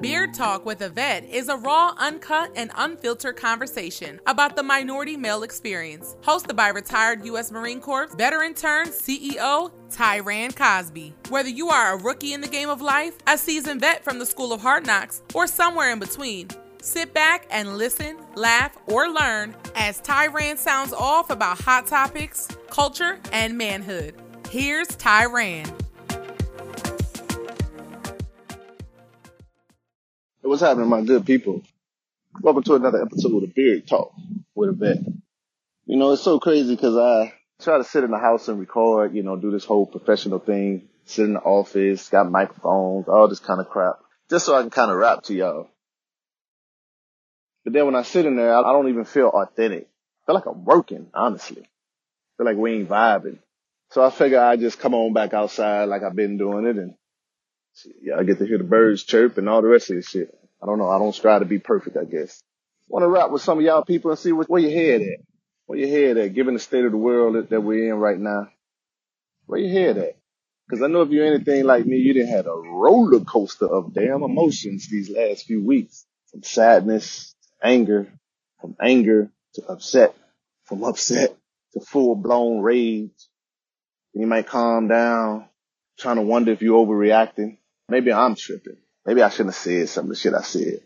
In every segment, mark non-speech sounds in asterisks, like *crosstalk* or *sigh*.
Beard Talk with a Vet is a raw, uncut, and unfiltered conversation about the minority male experience. Hosted by retired U.S. Marine Corps veteran turned CEO Tyran Cosby. Whether you are a rookie in the game of life, a seasoned vet from the School of Hard Knocks, or somewhere in between, sit back and listen, laugh, or learn as Tyran sounds off about hot topics, culture, and manhood. Here's Tyran. What's happening, my good people? Welcome to another episode of the Beard Talk with a vet. You know, it's so crazy because I try to sit in the house and record, you know, do this whole professional thing, sit in the office, got microphones, all this kind of crap, just so I can kind of rap to y'all. But then when I sit in there, I don't even feel authentic. I feel like I'm working, honestly. I feel like we ain't vibing. So I figure I just come on back outside like I've been doing it and yeah, I get to hear the birds chirp and all the rest of this shit. I don't know. I don't strive to be perfect, I guess. Want to rap with some of y'all people and see what, where your head at. Where your head at, given the state of the world that, that we're in right now. Where your head at? Cause I know if you're anything like me, you didn't have a roller coaster of damn emotions these last few weeks. From sadness to anger, from anger to upset, from upset to full blown rage. And you might calm down, trying to wonder if you're overreacting. Maybe I'm tripping. Maybe I shouldn't have said some of the shit I said.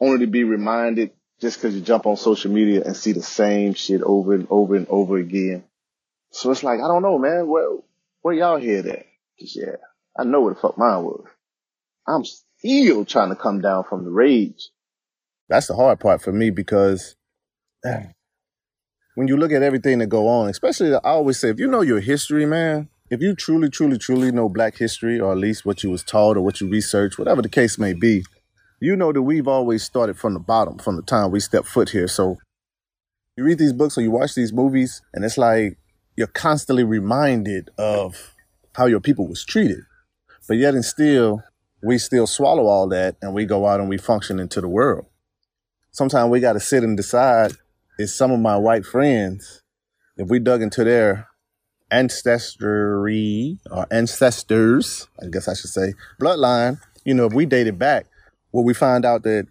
Only to be reminded just because you jump on social media and see the same shit over and over and over again. So it's like, I don't know, man. Where, where y'all hear that? Cause yeah, I know where the fuck mine was. I'm still trying to come down from the rage. That's the hard part for me because when you look at everything that go on, especially I always say, if you know your history, man, if you truly, truly, truly know black history, or at least what you was taught or what you researched, whatever the case may be, you know that we've always started from the bottom, from the time we stepped foot here. So you read these books or you watch these movies, and it's like you're constantly reminded of how your people was treated. But yet and still, we still swallow all that and we go out and we function into the world. Sometimes we got to sit and decide, is some of my white friends, if we dug into their ancestry or ancestors, I guess I should say, bloodline, you know, if we dated back, will we find out that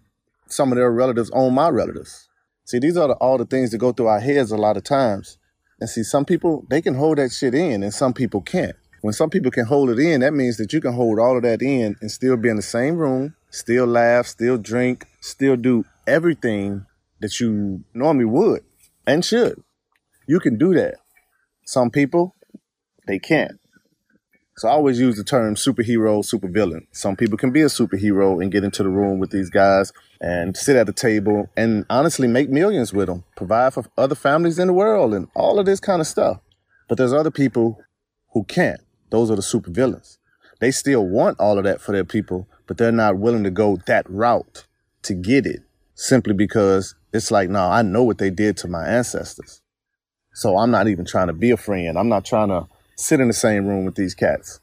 some of their relatives own my relatives? See, these are the, all the things that go through our heads a lot of times. And see, some people, they can hold that shit in and some people can't. When some people can hold it in, that means that you can hold all of that in and still be in the same room, still laugh, still drink, still do everything that you normally would and should. You can do that. Some people, they can't. So I always use the term superhero, supervillain. Some people can be a superhero and get into the room with these guys and sit at the table and honestly make millions with them, provide for other families in the world and all of this kind of stuff. But there's other people who can't. Those are the supervillains. They still want all of that for their people, but they're not willing to go that route to get it simply because it's like, no, I know what they did to my ancestors. So I'm not even trying to be a friend. I'm not trying to sit in the same room with these cats.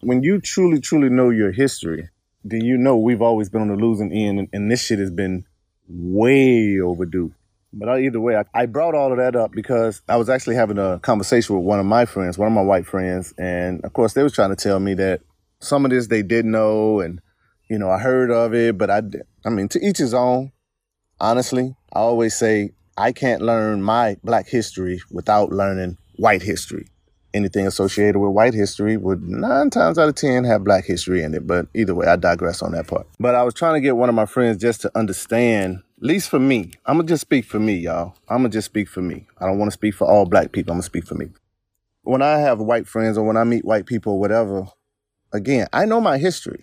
When you truly, truly know your history, then you know we've always been on the losing end, and, and this shit has been way overdue. But either way, I, I, brought all of that up because I was actually having a conversation with one of my friends, one of my white friends, and of course they was trying to tell me that some of this they did know, and you know I heard of it, but I, I mean to each his own. Honestly, I always say I can't learn my black history without learning white history. Anything associated with white history would nine times out of 10 have black history in it. But either way, I digress on that part. But I was trying to get one of my friends just to understand, at least for me. I'm going to just speak for me, y'all. I'm going to just speak for me. I don't want to speak for all black people. I'm going to speak for me. When I have white friends or when I meet white people or whatever, again, I know my history.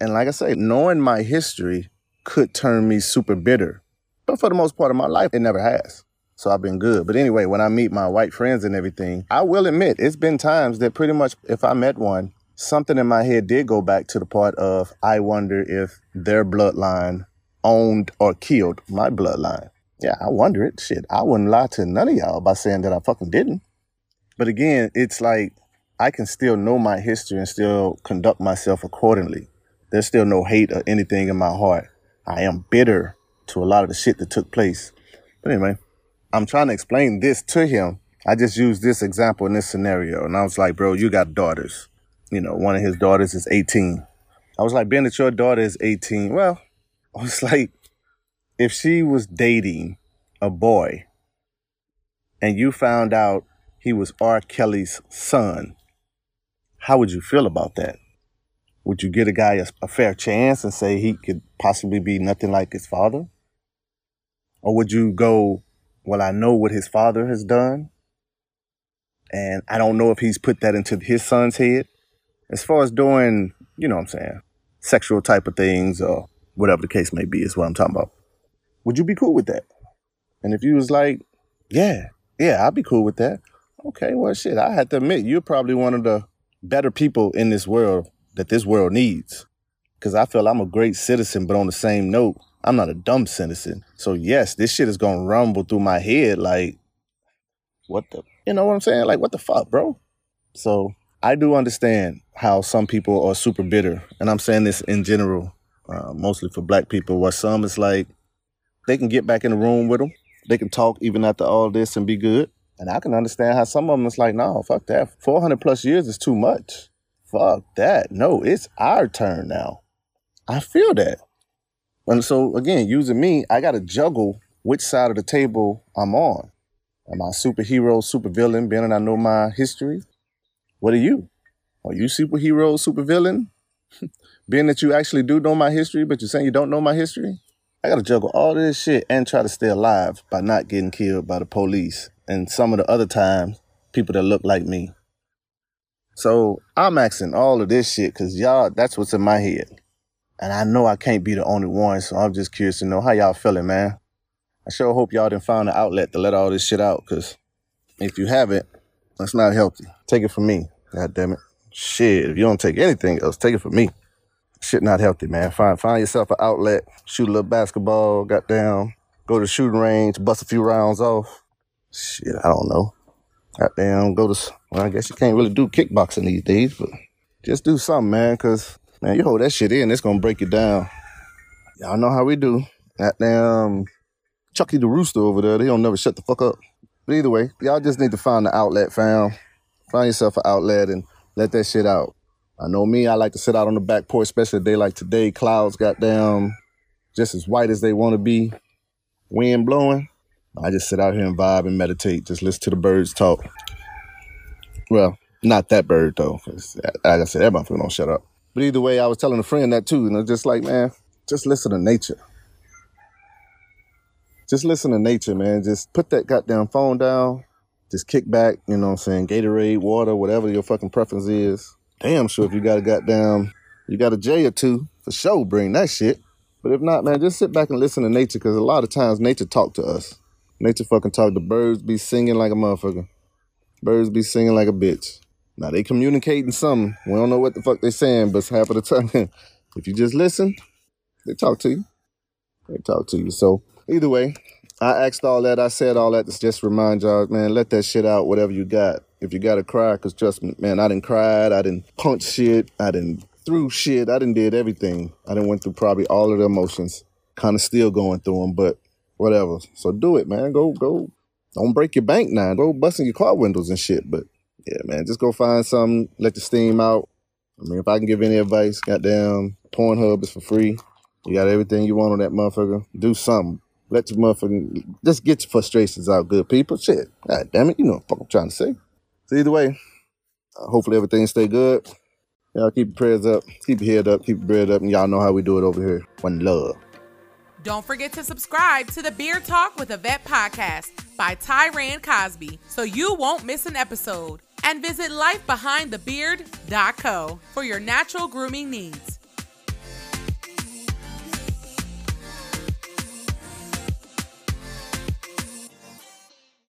And like I say, knowing my history could turn me super bitter but for the most part of my life, it never has. So I've been good. But anyway, when I meet my white friends and everything, I will admit it's been times that pretty much if I met one, something in my head did go back to the part of I wonder if their bloodline owned or killed my bloodline. Yeah, I wonder it. Shit, I wouldn't lie to none of y'all by saying that I fucking didn't. But again, it's like I can still know my history and still conduct myself accordingly. There's still no hate or anything in my heart. I am bitter to a lot of the shit that took place. But anyway, I'm trying to explain this to him. I just used this example in this scenario. And I was like, bro, you got daughters. You know, one of his daughters is 18. I was like, being that your daughter is 18, well, I was *laughs* like, if she was dating a boy and you found out he was R. Kelly's son, how would you feel about that? Would you give a guy a, a, fair chance and say he could possibly be nothing like his father? Or would you go, well, I know what his father has done, and I don't know if he's put that into his son's head? As far as doing, you know what I'm saying, sexual type of things or whatever the case may be, is what I'm talking about. Would you be cool with that? And if you was like, yeah, yeah, I'd be cool with that. Okay, well, shit, I had to admit, you're probably one of the better people in this world that this world needs. Because I feel I'm a great citizen, but on the same note, I'm not a dumb citizen. So, yes, this shit is to rumble through my head like, what the, you know what I'm saying? Like, what the fuck, bro? So, I do understand how some people are super bitter. And I'm saying this in general, uh, mostly for black people, where some is like, they can get back in the room with them. They can talk even after all this and be good. And I can understand how some of them is like, no, fuck that. 400 plus years is too much. Fuck that. No, it's our turn now. I feel that. And so, again, using me, I got to juggle which side of the table I'm on. Am I superhero, supervillain, being that I know my history? What are you? Are you superhero, supervillain? *laughs* being that you actually do know my history, but you're saying you don't know my history? I gotta juggle all this shit and try to stay alive by not getting killed by the police and some of the other times people that look like me. So I'm asking all of this shit because y'all, that's what's in my head. And I know I can't be the only one, so I'm just curious to know how y'all feeling, man. I sure hope y'all didn't find an outlet to let all this shit out because if you haven't, that's not healthy. Take it from me. God damn it. Shit, if you don't take anything else, take it from me shit not healthy, man. Find find yourself an outlet, shoot a little basketball, got down, go to shooting range, bust a few rounds off. Shit, I don't know. Goddamn, go to well, I guess you can't really do kickboxing these days, but just do something, man, cause man, you hold that shit in, it's gonna break you down. Y'all know how we do. That damn Chucky the Rooster over there, they don't never shut the fuck up. But either way, y'all just need to find the outlet, fam. Find yourself an outlet and let that shit out. I know me, I like to sit out on the back porch, especially a day like today. Clouds got down just as white as they want to be, wind blowing. I just sit out here and vibe and meditate, just listen to the birds talk. Well, not that bird though. Cause like I said, that motherfucker don't shut up. But either way, I was telling a friend that too, and it's just like, man, just listen to nature. Just listen to nature, man. Just put that goddamn phone down. Just kick back, you know what I'm saying? Gatorade, water, whatever your fucking preference is damn sure if you got a goddamn, you got a J or two, for sure bring that shit. But if not, man, just sit back and listen to nature because a lot of times nature talk to us. Nature fucking talk. The birds be singing like a motherfucker. Birds be singing like a bitch. Now they communicating something. We don't know what the fuck they saying, but half of the time, *laughs* if you just listen, they talk to you. They talk to you. So either way, I asked all that. I said all that to just remind y'all, man, let that shit out, whatever you got if you gotta cry, because trust me, man, I didn't cry, I didn't punch shit, I didn't threw shit, I didn't did everything. I didn't went through probably all of the emotions, kind of still going through them, but whatever. So do it, man. Go, go. Don't break your bank now. Go busting your car windows and shit. But yeah, man, just go find something, let the steam out. I mean, if I can give any advice, goddamn, Pornhub is for free. You got everything you want on that motherfucker. Do something. Let your motherfucker just get your frustrations out, good people. Shit. God damn it. You know what fuck I'm trying to say. So either way, uh, hopefully everything stay good. Y'all keep your prayers up, keep your head up, keep your bread up, and y'all know how we do it over here. One love. Don't forget to subscribe to the Beard Talk with a Vet podcast by Tyran Cosby so you won't miss an episode. And visit lifebehindthebeard.co for your natural grooming needs.